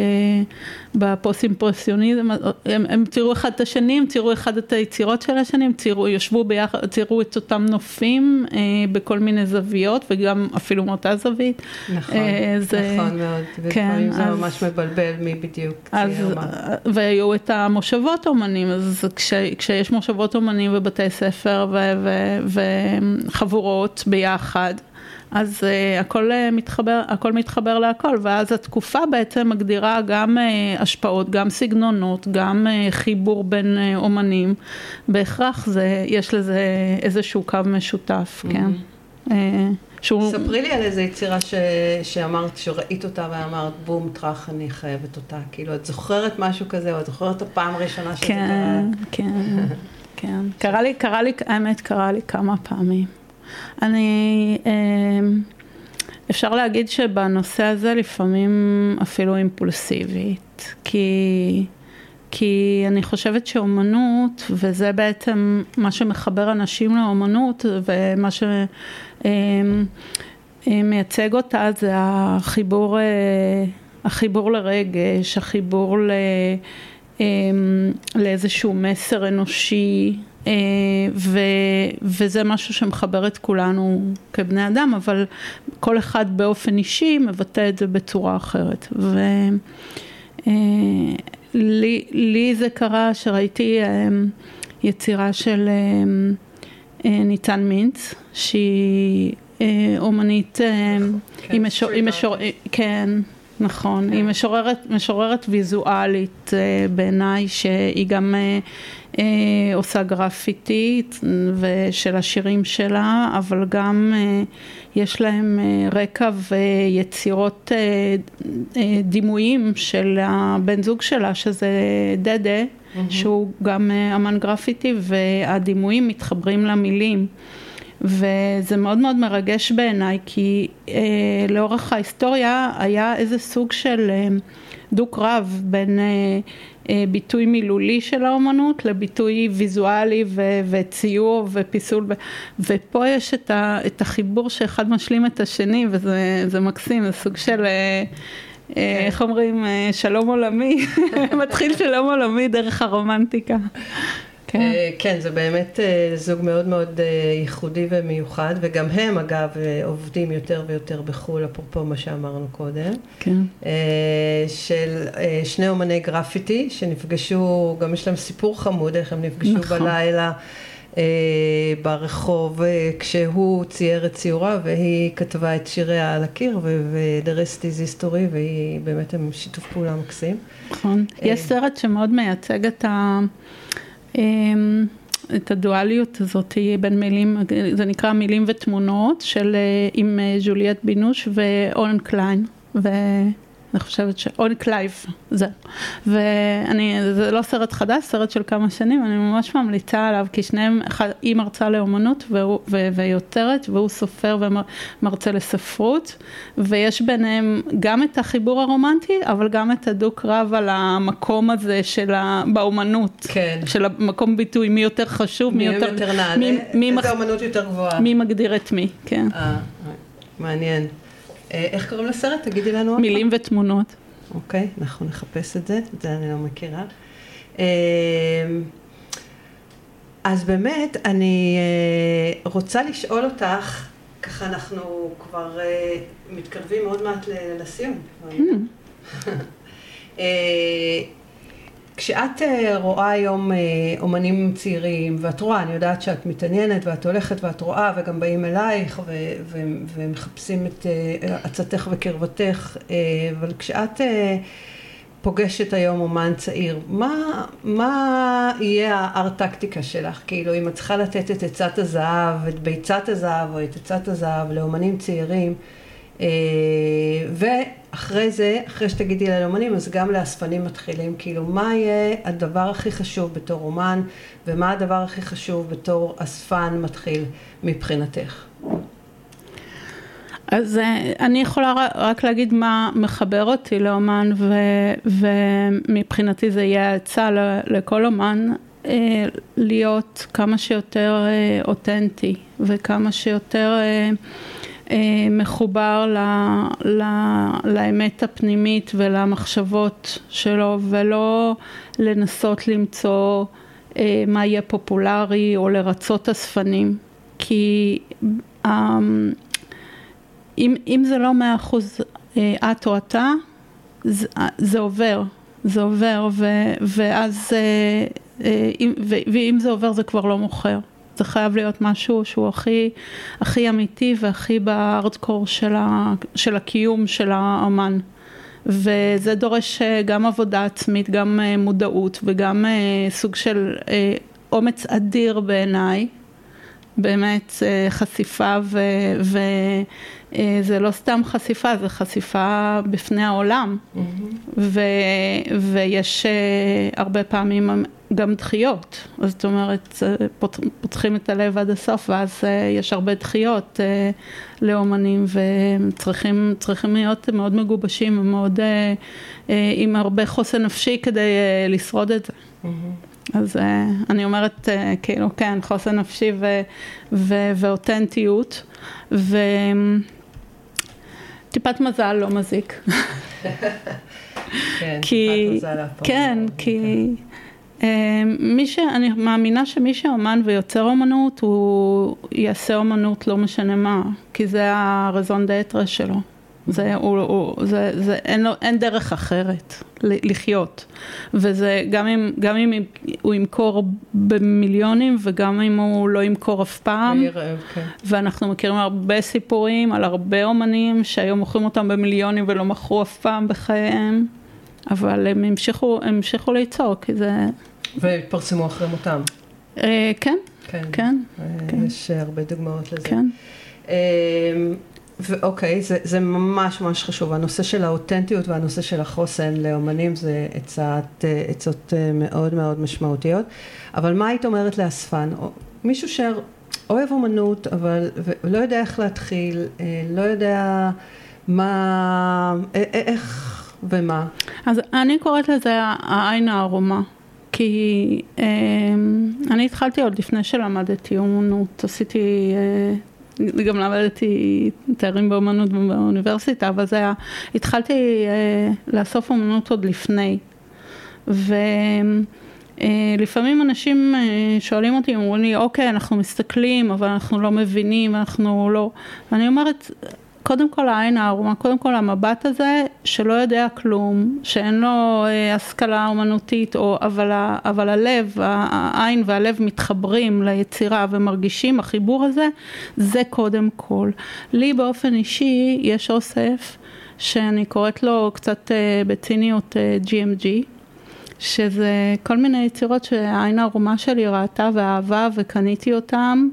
בפוסט אימפרסיוניזם, הם, הם ציירו אחד את השני, הם ציירו אחד את היצירות של השני, הם ציירו, יושבו ביחד, ציירו את אותם נופים אה, בכל מיני זוויות וגם אפילו מאותה זווית. נכון, אה, זה, נכון מאוד, ולפעמים כן, זה אז, ממש מבלבל מי בדיוק צייר מה. והיו את המושבות אומנים, אז כש, כשיש מושבות אומנים ובתי ספר ו, ו, וחבורות ביחד, אז uh, הכל, uh, מתחבר, הכל מתחבר להכל, ואז התקופה בעצם מגדירה גם uh, השפעות, גם סגנונות, גם uh, חיבור בין uh, אומנים, בהכרח זה, יש לזה איזשהו קו משותף, mm-hmm. כן. Uh, שהוא... ספרי לי על איזה יצירה ש... שאמרת, שראית אותה ואמרת, בום, טראח, אני חייבת אותה. כאילו, את זוכרת משהו כזה, או את זוכרת את הפעם הראשונה שזה כן, קרה? כן, כן. כן. קרה לי, קרה לי, האמת, קרה לי כמה פעמים. אני, אמ, אפשר להגיד שבנושא הזה לפעמים אפילו אימפולסיבית, כי, כי אני חושבת שאומנות, וזה בעצם מה שמחבר אנשים לאומנות, ומה שמייצג אותה זה החיבור, אה, החיבור לרגש, החיבור ל... לאיזשהו מסר אנושי, אה, ו, וזה משהו שמחבר את כולנו כבני אדם, אבל כל אחד באופן אישי מבטא את זה בצורה אחרת. ולי אה, זה קרה שראיתי אה, יצירה של ניצן מינץ, שהיא אומנית, היא משור... כן. נכון. היא משוררת, משוררת ויזואלית אה, בעיניי, שהיא גם אה, אה, עושה גרפיטית ושל השירים שלה, אבל גם יש להם רקע ויצירות דימויים של הבן זוג שלה, שזה דדה, mm-hmm. שהוא גם אמן גרפיטי, והדימויים מתחברים למילים. וזה מאוד מאוד מרגש בעיניי, כי אה, לאורך ההיסטוריה היה איזה סוג של אה, דו-קרב בין אה, אה, ביטוי מילולי של האומנות לביטוי ויזואלי ו- וציור ופיסול, ו- ופה יש את, ה- את החיבור שאחד משלים את השני, וזה מקסים, זה סוג של... אה, אה כן. איך אומרים, אה, שלום עולמי, מתחיל שלום עולמי דרך הרומנטיקה. כן. אה, כן, זה באמת אה, זוג מאוד מאוד אה, ייחודי ומיוחד, וגם הם אגב עובדים יותר ויותר בחו"ל, אפרופו מה שאמרנו קודם. כן. של שני אומני גרפיטי שנפגשו, גם יש להם סיפור חמוד, איך הם נפגשו נכון. בלילה. ברחוב כשהוא צייר את ציורה והיא כתבה את שיריה על הקיר ו-The rest is history והיא באמת עם שיתוף פעולה מקסים. נכון, יש סרט שמאוד מייצג את ה... אמ, את הדואליות הזאת בין מילים, זה נקרא מילים ותמונות של אה, עם אה, ז'וליאט בינוש ואוון קלייב. ו... אני חושבת ש... אוון קלייב, זהו. ואני, זה לא סרט חדש, סרט של כמה שנים, אני ממש ממליצה עליו, כי שניהם, אחד, היא מרצה לאומנות ויוצרת, והוא סופר ומרצה לספרות, ויש ביניהם גם את החיבור הרומנטי, אבל גם את הדו-קרב על המקום הזה של ה... באומנות. כן. של המקום ביטוי, מי יותר חשוב, מי, מי יותר... יותר נעלה, מי, מי איזה מח... אומנות יותר גבוהה. מי מגדיר את מי, כן. אה, מעניין. אה, איך קוראים לסרט? תגידי לנו. מילים ותמונות. אוקיי, אנחנו נחפש את זה, את זה אני לא מכירה. אה, אז באמת, אני אה, רוצה לשאול אותך, ככה אנחנו כבר מתקרבים מאוד מעט לסיום. Mm. כשאת אה, רואה היום אה, אומנים צעירים, ואת רואה, אני יודעת שאת מתעניינת, ואת הולכת ואת רואה, וגם באים אלייך, ו- ו- ומחפשים את אה, עצתך וקרבתך, אבל כשאת פוגשת היום אומן צעיר, מה, מה יהיה הארט-טקטיקה שלך? כאילו, אם את צריכה לתת את עצת הזהב, את ביצת הזהב, או את עצת הזהב לאומנים צעירים, ו... אחרי זה, אחרי שתגידי על אומנים, אז גם לאספנים מתחילים, כאילו מה יהיה הדבר הכי חשוב בתור אומן, ומה הדבר הכי חשוב בתור אספן מתחיל מבחינתך? אז אה, אני יכולה רק להגיד מה מחבר אותי לאומן, ו, ומבחינתי זה יהיה עצה לכל אומן, אה, להיות כמה שיותר אה, אותנטי, וכמה שיותר... אה, מחובר ל, ל, לאמת הפנימית ולמחשבות שלו ולא לנסות למצוא אה, מה יהיה פופולרי או לרצות אספנים. כי אה, אם, אם זה לא מאה אחוז אה, את או אתה זה, זה עובר, זה עובר ו, ואז אה, אה, ואם זה עובר זה כבר לא מוכר זה חייב להיות משהו שהוא הכי, הכי אמיתי והכי בארדקור של, ה, של הקיום של האמן. וזה דורש אה, גם עבודה עצמית, גם אה, מודעות וגם אה, סוג של אומץ אדיר בעיניי, באמת חשיפה ו, ו, זה לא סתם חשיפה, זה חשיפה בפני העולם, ו, ויש אה, הרבה פעמים גם דחיות, זאת אומרת, פותחים את הלב עד הסוף, ואז יש הרבה דחיות לאומנים, וצריכים להיות מאוד מגובשים ומאוד עם הרבה חוסן נפשי כדי לשרוד את זה. אז אני אומרת, כאילו, כן, חוסן נפשי ו, ו, ואותנטיות, ו... טיפת מזל לא מזיק. כן, כי, טיפת מזל כן, כי אה, מי ש... אני מאמינה שמי שאומן ויוצר אומנות, הוא יעשה אומנות לא משנה מה, כי זה הרזון דה אתרה שלו. זה, הוא, הוא, זה, זה, אין, לו, אין דרך אחרת לחיות. וזה גם אם, גם אם הוא ימכור במיליונים וגם אם הוא לא ימכור אף פעם. וירעב, כן. ואנחנו מכירים הרבה סיפורים על הרבה אומנים שהיום מוכרים אותם במיליונים ולא מכרו אף פעם בחייהם. אבל הם המשיכו, הם המשיכו ליצור, כי זה... והתפרסמו אחרי מותם. אה, כן, כן, כן. אה, כן. יש הרבה דוגמאות לזה. כן. אה, ואוקיי, זה, זה ממש ממש חשוב. הנושא של האותנטיות והנושא של החוסן לאומנים זה עצת, עצות אה, מאוד מאוד משמעותיות. אבל מה היית אומרת לאספן? מישהו שאוהב אומנות, אבל לא יודע איך להתחיל, אה, לא יודע מה, אה, איך ומה. אז אני קוראת לזה העין הערומה. כי אה, אני התחלתי עוד לפני שלמדתי אומנות, עשיתי אה, גם למדתי תארים באמנות באוניברסיטה, אבל זה היה, התחלתי אה, לאסוף אמנות עוד לפני. ולפעמים אה, אנשים אה, שואלים אותי, אומרים לי, אוקיי, אנחנו מסתכלים, אבל אנחנו לא מבינים, אנחנו לא... ואני אומרת, קודם כל העין הערומה, קודם כל המבט הזה שלא יודע כלום, שאין לו אה, השכלה אומנותית, או, אבל, אבל הלב, העין והלב מתחברים ליצירה ומרגישים, החיבור הזה, זה קודם כל. לי באופן אישי יש אוסף שאני קוראת לו קצת אה, בציניות אה, GMG. שזה כל מיני יצירות שהעין הערומה שלי ראתה ואהבה וקניתי אותם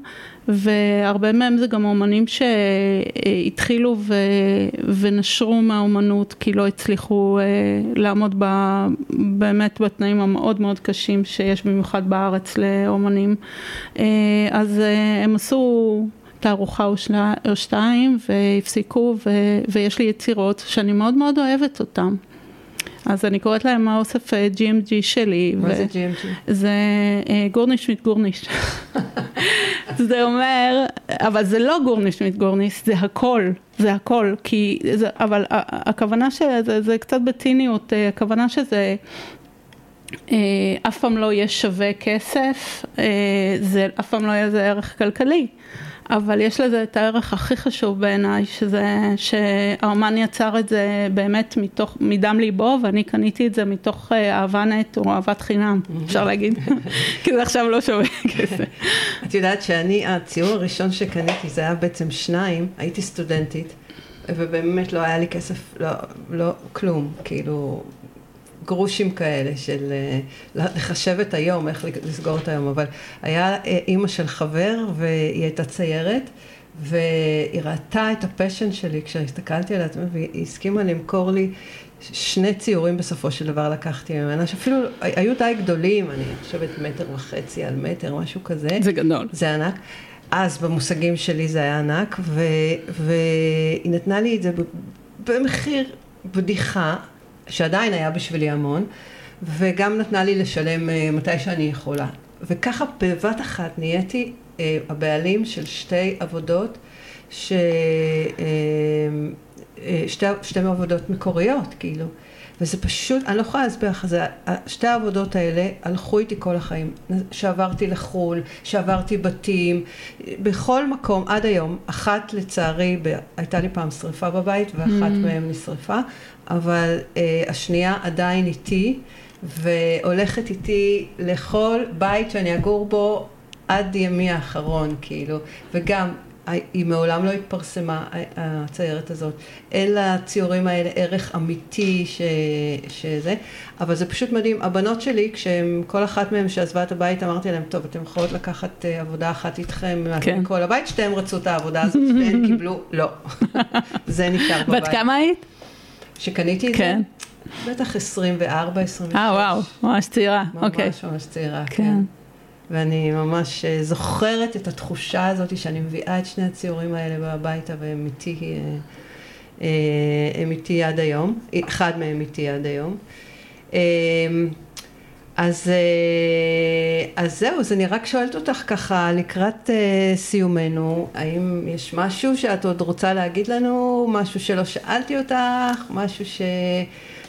והרבה מהם זה גם אומנים שהתחילו ו... ונשרו מהאומנות כי לא הצליחו אה, לעמוד ב... באמת בתנאים המאוד מאוד קשים שיש במיוחד בארץ לאומנים. אה, אז אה, הם עשו תערוכה או, שלה, או שתיים והפסיקו ו... ויש לי יצירות שאני מאוד מאוד אוהבת אותן. אז אני קוראת להם האוסף GMG שלי. מה ו... זה GMG? זה גורניש מיט גורניש. זה אומר, אבל זה לא גורניש מיט גורניש, זה הכל, זה הכל, כי, זה, אבל הכוונה שזה זה קצת בציניות, אה, הכוונה שזה אה, אף פעם לא יהיה שווה כסף, אה, זה אף פעם לא יהיה איזה ערך כלכלי. אבל יש לזה את הערך הכי חשוב בעיניי, שזה שהאומן יצר את זה באמת מתוך, מדם ליבו, ואני קניתי את זה מתוך אה, אהבה נט או אהבת חינם, אפשר להגיד, כי זה עכשיו לא שווה כסף. את יודעת שאני, הציור הראשון שקניתי, זה היה בעצם שניים, הייתי סטודנטית, ובאמת לא היה לי כסף, לא, לא, כלום, כאילו, גרושים כאלה של אה, לחשב את היום, איך לסגור את היום, אבל היה אה, אימא של חבר והיא הייתה ציירת והיא ראתה את הפשן שלי כשהסתכלתי עליה והיא הסכימה למכור לי שני ציורים בסופו של דבר לקחתי ממנה, שאפילו היו די גדולים, אני חושבת מטר וחצי על מטר, משהו כזה. זה גדול. זה ענק. אז במושגים שלי זה היה ענק, ו, והיא נתנה לי את זה במחיר בדיחה, שעדיין היה בשבילי המון, וגם נתנה לי לשלם uh, מתי שאני יכולה. וככה בבת אחת נהייתי uh, הבעלים של שתי עבודות, ש... uh, שתי, שתי עבודות מקוריות, כאילו. וזה פשוט, אני לא יכולה להסביר לך, שתי העבודות האלה הלכו איתי כל החיים. שעברתי לחו"ל, שעברתי בתים, בכל מקום, עד היום. אחת לצערי, הייתה לי פעם שריפה בבית, ואחת mm. מהן נשרפה, אבל uh, השנייה עדיין איתי, והולכת איתי לכל בית שאני אגור בו עד ימי האחרון, כאילו. וגם היא מעולם לא התפרסמה, הציירת הזאת. אין לציורים האלה ערך אמיתי ש... שזה, אבל זה פשוט מדהים. הבנות שלי, כשהם, כל אחת מהן שעזבה את הבית, אמרתי להם, טוב, אתן יכולות לקחת אה, עבודה אחת איתכם כן. מכל הבית, שתיהן רצו את העבודה הזאת, שתיהן קיבלו, לא. זה נשאר בבית. בת כמה היית? שקניתי את כן. זה? בטח 24, 26. אה, וואו, ממש צעירה, אוקיי. ממש ממש צעירה, כן. כן. ואני ממש אה, זוכרת את התחושה הזאת שאני מביאה את שני הציורים האלה הביתה והם איתי, אה, אה, הם איתי עד היום, אחד מהם איתי עד היום. אז, אז זהו, אז אני רק שואלת אותך ככה לקראת סיומנו, האם יש משהו שאת עוד רוצה להגיד לנו, משהו שלא שאלתי אותך, משהו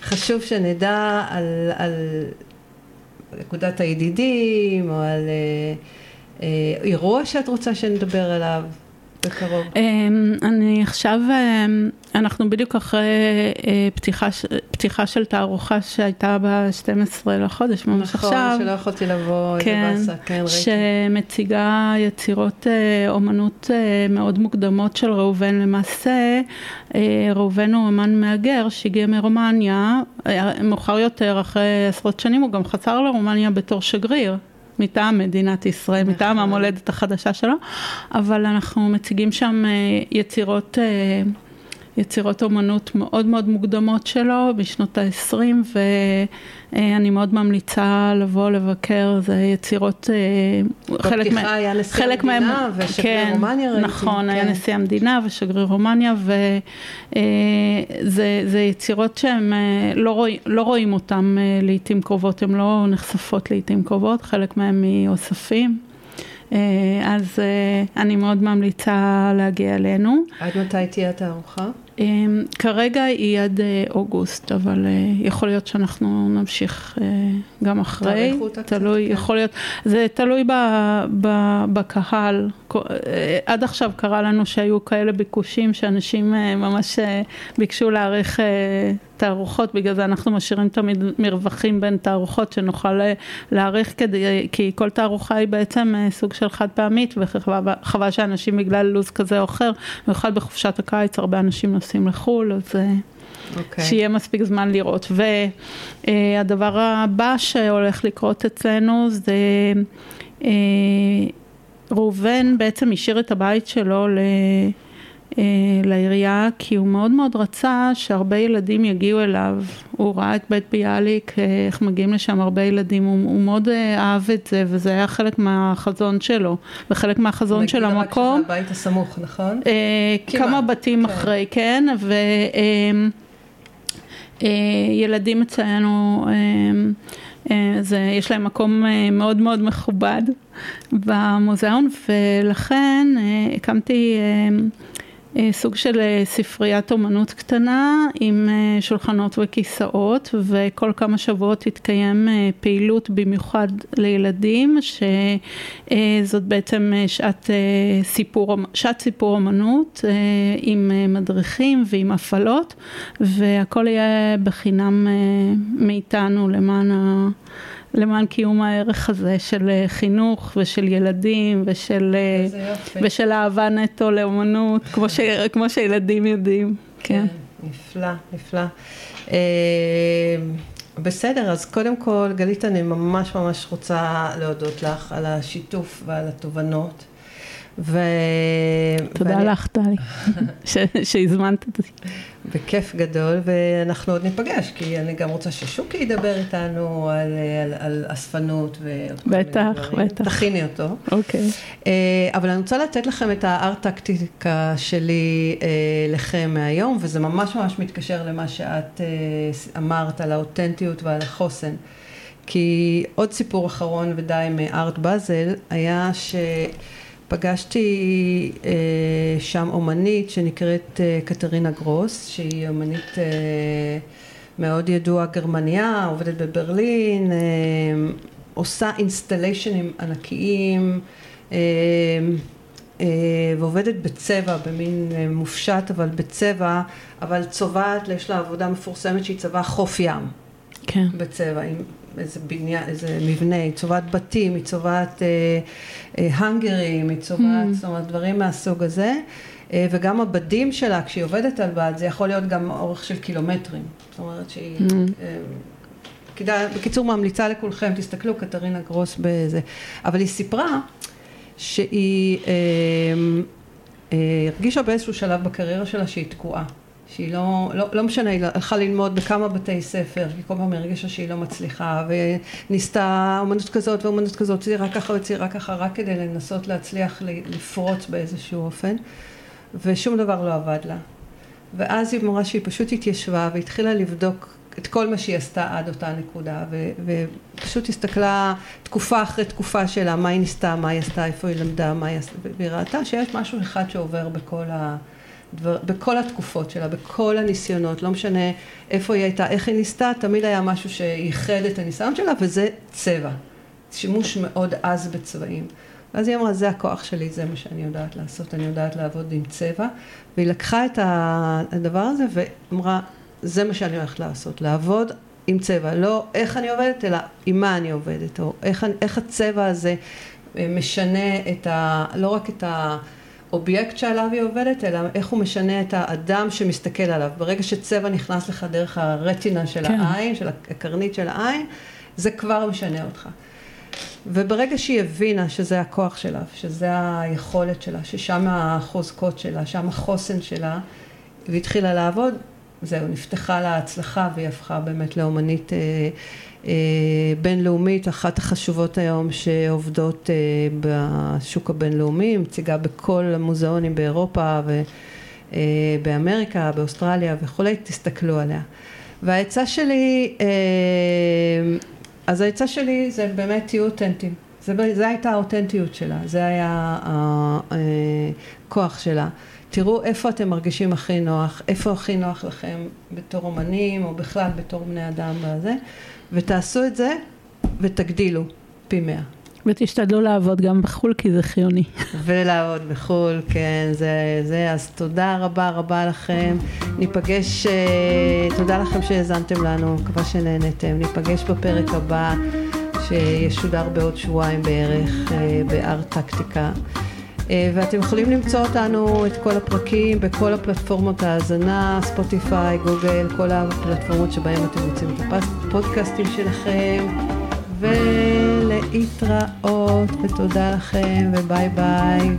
שחשוב שנדע על, על נקודת הידידים, או על אה, אה, אירוע שאת רוצה שנדבר עליו בקרוב? אמ, אני עכשיו, אמ, אנחנו בדיוק אחרי אה, פתיחה, פתיחה של תערוכה שהייתה ב-12 לחודש, ממש נכון, עכשיו. נכון, שלא יכולתי לבוא, כן, איזה באסה, כן, ראיתי. שמציגה יצירות אומנות מאוד מוקדמות של ראובן. למעשה, ראובן הוא אמן מהגר שהגיע מרומניה, מאוחר יותר, אחרי עשרות שנים, הוא גם חזר לרומניה בתור שגריר. מטעם מדינת ישראל, נכון. מטעם המולדת החדשה שלו, אבל אנחנו מציגים שם אה, יצירות אה, יצירות אומנות מאוד מאוד מוקדמות שלו בשנות ה-20 ואני מאוד ממליצה לבוא לבקר, זה יצירות, אה, חלק מהם, היה נשיא חלק המדינה מהם, ושגריר כן, רומניה ראיתי. נכון, כן. היה נשיא המדינה ושגריר רומניה וזה אה, יצירות שהם אה, לא, רוא, לא רואים אותם לעיתים קרובות, הן לא נחשפות לעיתים קרובות, חלק מהם מאוספים. אז אני מאוד ממליצה להגיע אלינו. עד מתי תהיה התערוכה? אמ, כרגע היא עד אה, אוגוסט, אבל אה, יכול להיות שאנחנו נמשיך אה, גם אחרי, תלוי, כן. יכול להיות, זה תלוי ב, ב, בקהל, עד עכשיו קרה לנו שהיו כאלה ביקושים שאנשים ממש ביקשו להאריך תערוכות, בגלל זה אנחנו משאירים תמיד מרווחים בין תערוכות שנוכל להאריך כדי, כי כל תערוכה היא בעצם סוג של חד פעמית וחבל שאנשים בגלל לו"ז כזה או אחר, במיוחד בחופשת הקיץ הרבה אנשים נוסעים לחו"ל, אז okay. אוקיי. שיהיה מספיק זמן לראות. והדבר הבא שהולך לקרות אצלנו זה אה, ראובן בעצם השאיר את הבית שלו ל... אה, לעירייה כי הוא מאוד מאוד רצה שהרבה ילדים יגיעו אליו. הוא ראה את בית ביאליק, אה, איך מגיעים לשם הרבה ילדים, הוא, הוא מאוד אה, אהב את זה וזה היה חלק מהחזון שלו וחלק מהחזון של המקום. נגיד רק שזה הבית הסמוך, נכון? כמה בתים כן. אחרי, כן, וילדים אצלנו זה, יש להם מקום מאוד מאוד מכובד במוזיאון ולכן הקמתי אה, סוג של אה, ספריית אומנות קטנה עם אה, שולחנות וכיסאות וכל כמה שבועות תתקיים פעילות במיוחד לילדים שזאת בעצם שעת סיפור, שעת סיפור אומנות עם מדריכים ועם הפעלות והכל יהיה בחינם מאיתנו למען ה... למען קיום הערך הזה של אה, חינוך ושל ילדים ושל, אה, ושל אהבה נטו לאומנות, כמו, ש, כמו שילדים יודעים. כן. כן, נפלא, נפלא. אה, בסדר, אז קודם כל, גלית, אני ממש ממש רוצה להודות לך על השיתוף ועל התובנות. ו... תודה ואני... לך, טלי, שהזמנת אותי. בכיף גדול, ואנחנו עוד ניפגש, כי אני גם רוצה ששוקי ידבר איתנו על, על, על אספנות ועוד כל מיני דברים. בטח, בטח. תכיני אותו. אוקיי. אה, אבל אני רוצה לתת לכם את הארט-טקטיקה שלי אה, לכם מהיום, וזה ממש ממש מתקשר למה שאת אה, אמרת על האותנטיות ועל החוסן. כי עוד סיפור אחרון ודי מארט באזל, היה ש... פגשתי אה, שם אומנית שנקראת אה, קטרינה גרוס, שהיא אומנית אה, מאוד ידועה גרמניה, עובדת בברלין, אה, עושה אינסטליישנים ענקיים אה, אה, ועובדת בצבע, במין אה, מופשט אבל בצבע, אבל צובעת, יש לה עבודה מפורסמת שהיא צבעה חוף ים. כן. בצבע, עם איזה בניין, איזה מבנה, היא צובעת בתים, היא צובעת אה, אה, הנגרים, היא צובעת, mm. זאת אומרת, דברים מהסוג הזה. אה, וגם הבדים שלה, כשהיא עובדת על בד, זה יכול להיות גם אורך של קילומטרים. זאת אומרת שהיא... Mm. אה, כדאי, בקיצור ממליצה לכולכם, תסתכלו, קטרינה גרוס בזה. אבל היא סיפרה שהיא אה, אה, הרגישה באיזשהו שלב בקריירה שלה שהיא תקועה. שהיא לא, לא, לא משנה, היא הלכה ללמוד בכמה בתי ספר, כי כל פעם הרגישה שהיא לא מצליחה, וניסתה אומנות כזאת ואומנות כזאת, צעירה ככה וצעירה ככה, רק כדי לנסות להצליח לפרוץ באיזשהו אופן, ושום דבר לא עבד לה. ואז היא אמרה שהיא פשוט התיישבה והתחילה לבדוק את כל מה שהיא עשתה עד אותה נקודה, ו, ופשוט הסתכלה תקופה אחרי תקופה שלה, מה היא ניסתה, מה היא עשתה, איפה היא למדה, מה היא עשתה, והיא ראתה שיש משהו אחד שעובר בכל ה... דבר, בכל התקופות שלה, בכל הניסיונות, לא משנה איפה היא הייתה, איך היא ניסתה, תמיד היה משהו שייחד את הניסיון שלה, וזה צבע. שימוש מאוד עז בצבעים. ואז היא אמרה, זה הכוח שלי, זה מה שאני יודעת לעשות, אני יודעת לעבוד עם צבע. והיא לקחה את הדבר הזה ואמרה, זה מה שאני הולכת לעשות, לעבוד עם צבע, לא איך אני עובדת, אלא עם מה אני עובדת, או איך, איך הצבע הזה אה, משנה את ה... לא רק את ה... האובייקט שעליו היא עובדת, אלא איך הוא משנה את האדם שמסתכל עליו. ברגע שצבע נכנס לך דרך הרטינה של כן. העין, של הקרנית של העין, זה כבר משנה אותך. וברגע שהיא הבינה שזה הכוח שלה, שזה היכולת שלה, ששם החוזקות שלה, שם החוסן שלה, והתחילה לעבוד, זהו, נפתחה לה הצלחה והיא הפכה באמת לאומנית אה, בינלאומית, אחת החשובות היום שעובדות אה, בשוק הבינלאומי, מציגה בכל המוזיאונים באירופה ובאמריקה, אה, באוסטרליה וכולי, תסתכלו עליה. והעצה שלי, אה, אז העצה שלי זה באמת תהיו אותנטיים. זה, זה הייתה האותנטיות שלה, זה היה הכוח אה, שלה. תראו איפה אתם מרגישים הכי נוח, איפה הכי נוח לכם בתור אומנים או בכלל בתור בני אדם בזה, ותעשו את זה ותגדילו פי מאה. ותשתדלו לעבוד גם בחו"ל כי זה חיוני. ולעבוד בחו"ל, כן, זה, זה, אז תודה רבה רבה לכם. ניפגש, אה, תודה לכם שהאזנתם לנו, מקווה שנהנתם. ניפגש בפרק הבא, שישודר בעוד שבועיים בערך, אה, בארט טקטיקה. אה, ואתם יכולים למצוא אותנו, את כל הפרקים, בכל הפלטפורמות ההאזנה, ספוטיפיי, גוגל, כל הפלטפורמות שבהם אתם מוצאים את הפודקאסטים שלכם. ולהתראות, ותודה לכם, וביי ביי.